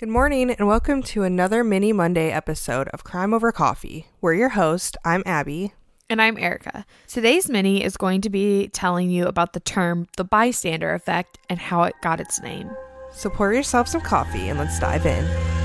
Good morning, and welcome to another mini Monday episode of Crime Over Coffee. We're your host. I'm Abby. And I'm Erica. Today's mini is going to be telling you about the term the bystander effect and how it got its name. So pour yourself some coffee and let's dive in.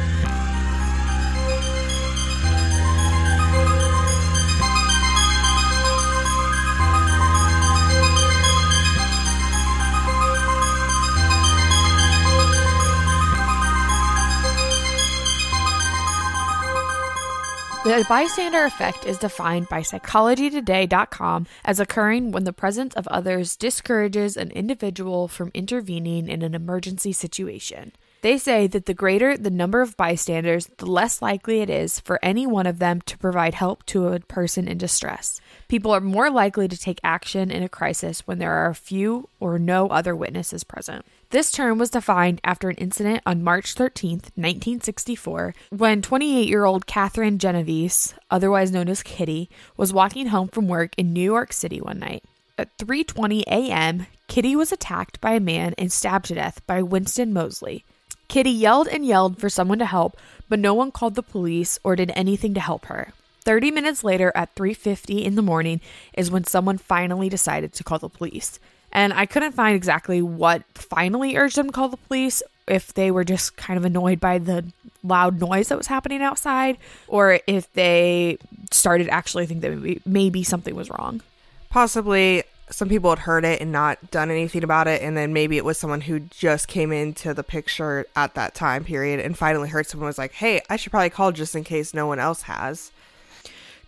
The bystander effect is defined by psychologytoday.com as occurring when the presence of others discourages an individual from intervening in an emergency situation. They say that the greater the number of bystanders, the less likely it is for any one of them to provide help to a person in distress. People are more likely to take action in a crisis when there are a few or no other witnesses present. This term was defined after an incident on March 13, 1964, when 28 year old Catherine Genovese, otherwise known as Kitty, was walking home from work in New York City one night. At 3:20 a.m., Kitty was attacked by a man and stabbed to death by Winston Moseley. Kitty yelled and yelled for someone to help, but no one called the police or did anything to help her. 30 minutes later at 3:50 in the morning is when someone finally decided to call the police. And I couldn't find exactly what finally urged them to call the police, if they were just kind of annoyed by the loud noise that was happening outside or if they started actually think that maybe, maybe something was wrong. Possibly some people had heard it and not done anything about it and then maybe it was someone who just came into the picture at that time period and finally heard someone was like hey i should probably call just in case no one else has.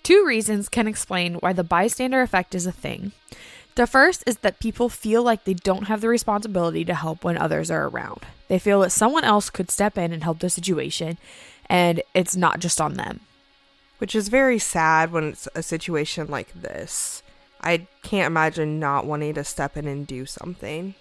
Two reasons can explain why the bystander effect is a thing. The first is that people feel like they don't have the responsibility to help when others are around. They feel that someone else could step in and help the situation and it's not just on them. Which is very sad when it's a situation like this I can't imagine not wanting to step in and do something.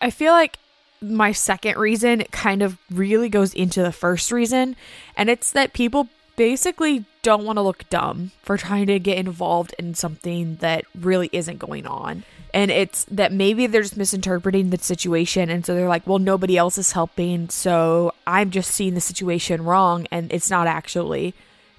I feel like my second reason kind of really goes into the first reason, and it's that people basically don't want to look dumb for trying to get involved in something that really isn't going on. And it's that maybe they're just misinterpreting the situation. And so they're like, well, nobody else is helping. So I'm just seeing the situation wrong. And it's not actually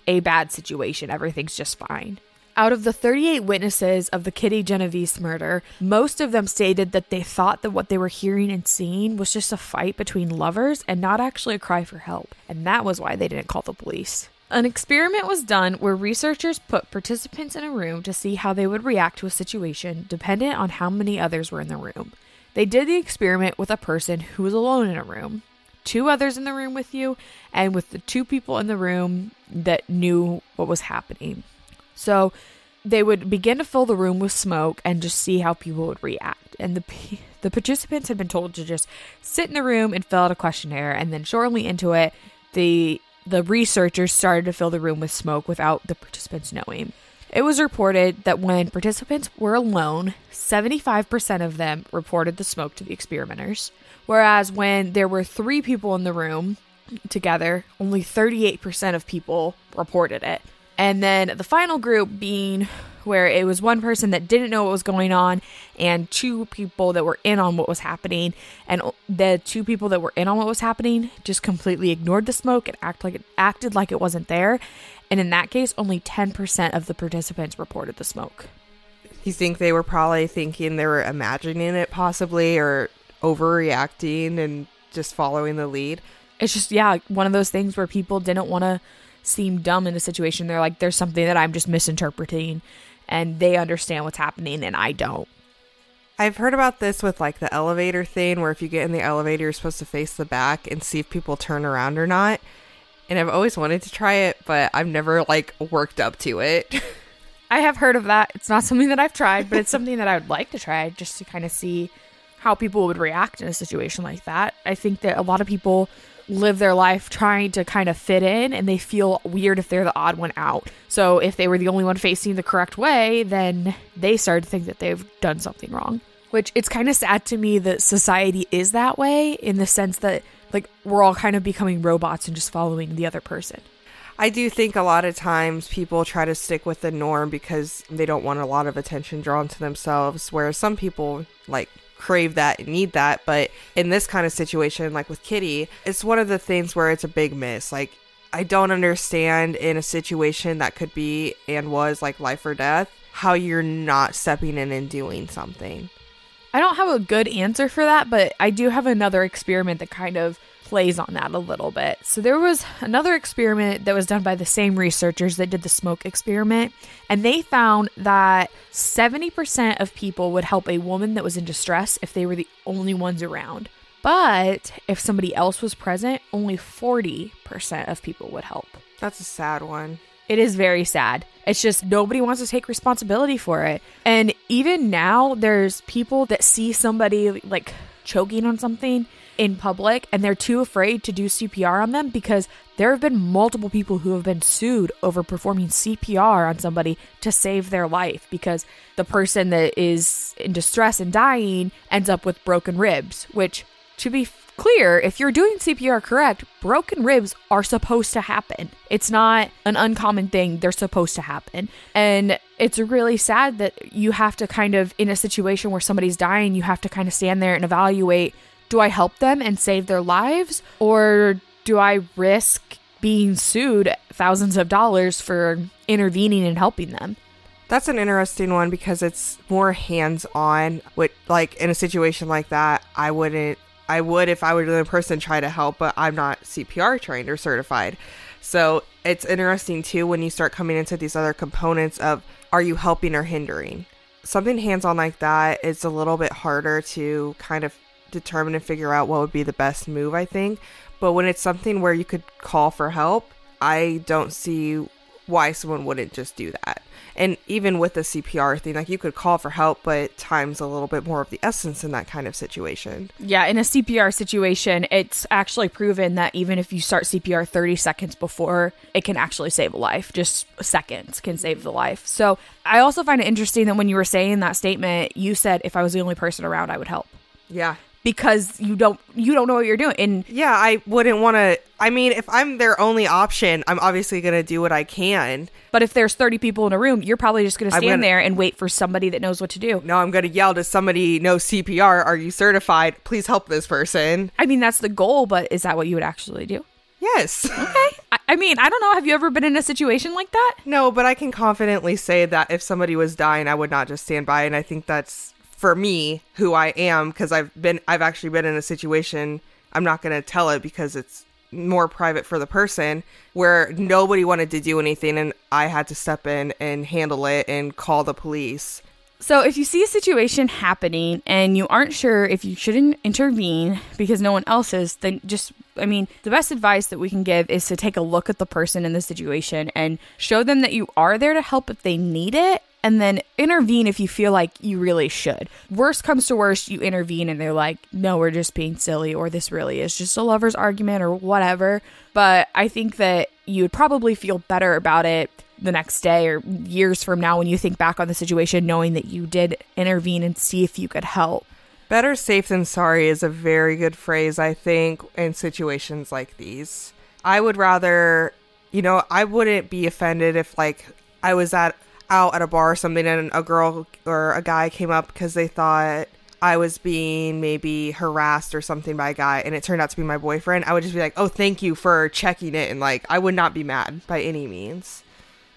a bad situation. Everything's just fine. Out of the 38 witnesses of the Kitty Genovese murder, most of them stated that they thought that what they were hearing and seeing was just a fight between lovers and not actually a cry for help, and that was why they didn't call the police. An experiment was done where researchers put participants in a room to see how they would react to a situation dependent on how many others were in the room. They did the experiment with a person who was alone in a room, two others in the room with you, and with the two people in the room that knew what was happening. So they would begin to fill the room with smoke and just see how people would react. And the the participants had been told to just sit in the room and fill out a questionnaire. And then shortly into it, the the researchers started to fill the room with smoke without the participants knowing. It was reported that when participants were alone, 75% of them reported the smoke to the experimenters, whereas when there were three people in the room together, only 38% of people reported it. And then the final group being where it was one person that didn't know what was going on and two people that were in on what was happening. And the two people that were in on what was happening just completely ignored the smoke and act like it acted like it wasn't there. And in that case only 10% of the participants reported the smoke. You think they were probably thinking they were imagining it possibly or overreacting and just following the lead? It's just yeah one of those things where people didn't want to seem dumb in a situation. They're like, there's something that I'm just misinterpreting, and they understand what's happening, and I don't. I've heard about this with like the elevator thing, where if you get in the elevator, you're supposed to face the back and see if people turn around or not. And I've always wanted to try it, but I've never like worked up to it. I have heard of that. It's not something that I've tried, but it's something that I would like to try just to kind of see how people would react in a situation like that. I think that a lot of people live their life trying to kind of fit in and they feel weird if they're the odd one out. So if they were the only one facing the correct way, then they start to think that they've done something wrong. Which it's kind of sad to me that society is that way in the sense that like we're all kind of becoming robots and just following the other person. I do think a lot of times people try to stick with the norm because they don't want a lot of attention drawn to themselves, whereas some people like crave that and need that. But in this kind of situation, like with Kitty, it's one of the things where it's a big miss. Like, I don't understand in a situation that could be and was like life or death how you're not stepping in and doing something. I don't have a good answer for that, but I do have another experiment that kind of plays on that a little bit. So there was another experiment that was done by the same researchers that did the smoke experiment, and they found that 70% of people would help a woman that was in distress if they were the only ones around. But if somebody else was present, only 40% of people would help. That's a sad one. It is very sad. It's just nobody wants to take responsibility for it. And even now, there's people that see somebody like choking on something in public and they're too afraid to do CPR on them because there have been multiple people who have been sued over performing CPR on somebody to save their life because the person that is in distress and dying ends up with broken ribs, which, to be clear, if you're doing CPR correct, broken ribs are supposed to happen. It's not an uncommon thing, they're supposed to happen. And it's really sad that you have to kind of, in a situation where somebody's dying, you have to kind of stand there and evaluate do I help them and save their lives? Or do I risk being sued thousands of dollars for intervening and helping them? That's an interesting one because it's more hands on. With like in a situation like that, I wouldn't I would if I were the person try to help, but I'm not CPR trained or certified. So it's interesting too when you start coming into these other components of are you helping or hindering? Something hands on like that is a little bit harder to kind of determine and figure out what would be the best move, I think. But when it's something where you could call for help, I don't see why someone wouldn't just do that. And even with the CPR thing, like you could call for help, but time's a little bit more of the essence in that kind of situation. Yeah, in a CPR situation, it's actually proven that even if you start CPR 30 seconds before, it can actually save a life. Just seconds can save the life. So I also find it interesting that when you were saying that statement, you said, if I was the only person around, I would help. Yeah because you don't you don't know what you're doing. And yeah i wouldn't want to i mean if i'm their only option i'm obviously going to do what i can. But if there's 30 people in a room you're probably just going to stand gonna, there and wait for somebody that knows what to do. No i'm going to yell to somebody know cpr are you certified? Please help this person. I mean that's the goal but is that what you would actually do? Yes. Okay. I, I mean i don't know. Have you ever been in a situation like that? No but i can confidently say that if somebody was dying i would not just stand by and i think that's for me who I am because I've been I've actually been in a situation I'm not going to tell it because it's more private for the person where nobody wanted to do anything and I had to step in and handle it and call the police. So, if you see a situation happening and you aren't sure if you shouldn't intervene because no one else is, then just, I mean, the best advice that we can give is to take a look at the person in the situation and show them that you are there to help if they need it and then intervene if you feel like you really should. Worst comes to worst, you intervene and they're like, no, we're just being silly, or this really is just a lover's argument, or whatever. But I think that you would probably feel better about it the next day or years from now when you think back on the situation, knowing that you did intervene and see if you could help. Better safe than sorry is a very good phrase, I think, in situations like these. I would rather, you know, I wouldn't be offended if, like, I was at out at a bar or something and a girl or a guy came up because they thought I was being maybe harassed or something by a guy and it turned out to be my boyfriend, I would just be like, oh, thank you for checking it. And like, I would not be mad by any means.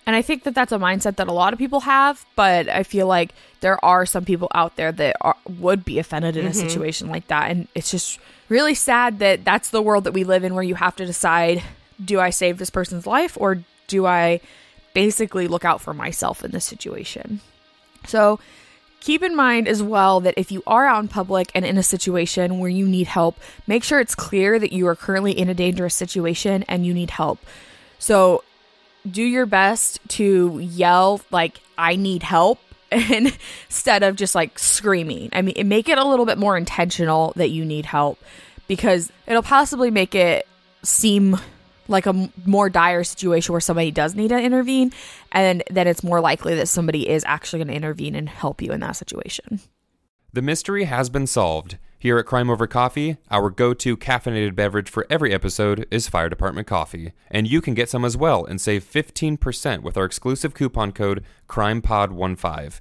And I think that that's a mindset that a lot of people have, but I feel like there are some people out there that are, would be offended in mm-hmm. a situation like that. And it's just really sad that that's the world that we live in where you have to decide do I save this person's life or do I basically look out for myself in this situation. So, keep in mind as well that if you are out in public and in a situation where you need help, make sure it's clear that you are currently in a dangerous situation and you need help. So, do your best to yell, like, I need help. instead of just like screaming. I mean, make it a little bit more intentional that you need help because it'll possibly make it seem like a more dire situation where somebody does need to intervene, and then it's more likely that somebody is actually going to intervene and help you in that situation. The mystery has been solved. Here at Crime Over Coffee, our go to caffeinated beverage for every episode is Fire Department Coffee, and you can get some as well and save 15% with our exclusive coupon code CRIMEPOD15.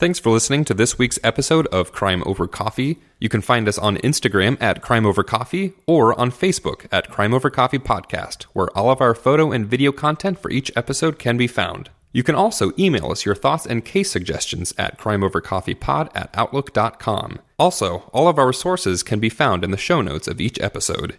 Thanks for listening to this week's episode of Crime Over Coffee. You can find us on Instagram at Crime Over Coffee or on Facebook at Crime Over Coffee Podcast, where all of our photo and video content for each episode can be found. You can also email us your thoughts and case suggestions at crimeovercoffeepod at outlook.com. Also, all of our sources can be found in the show notes of each episode.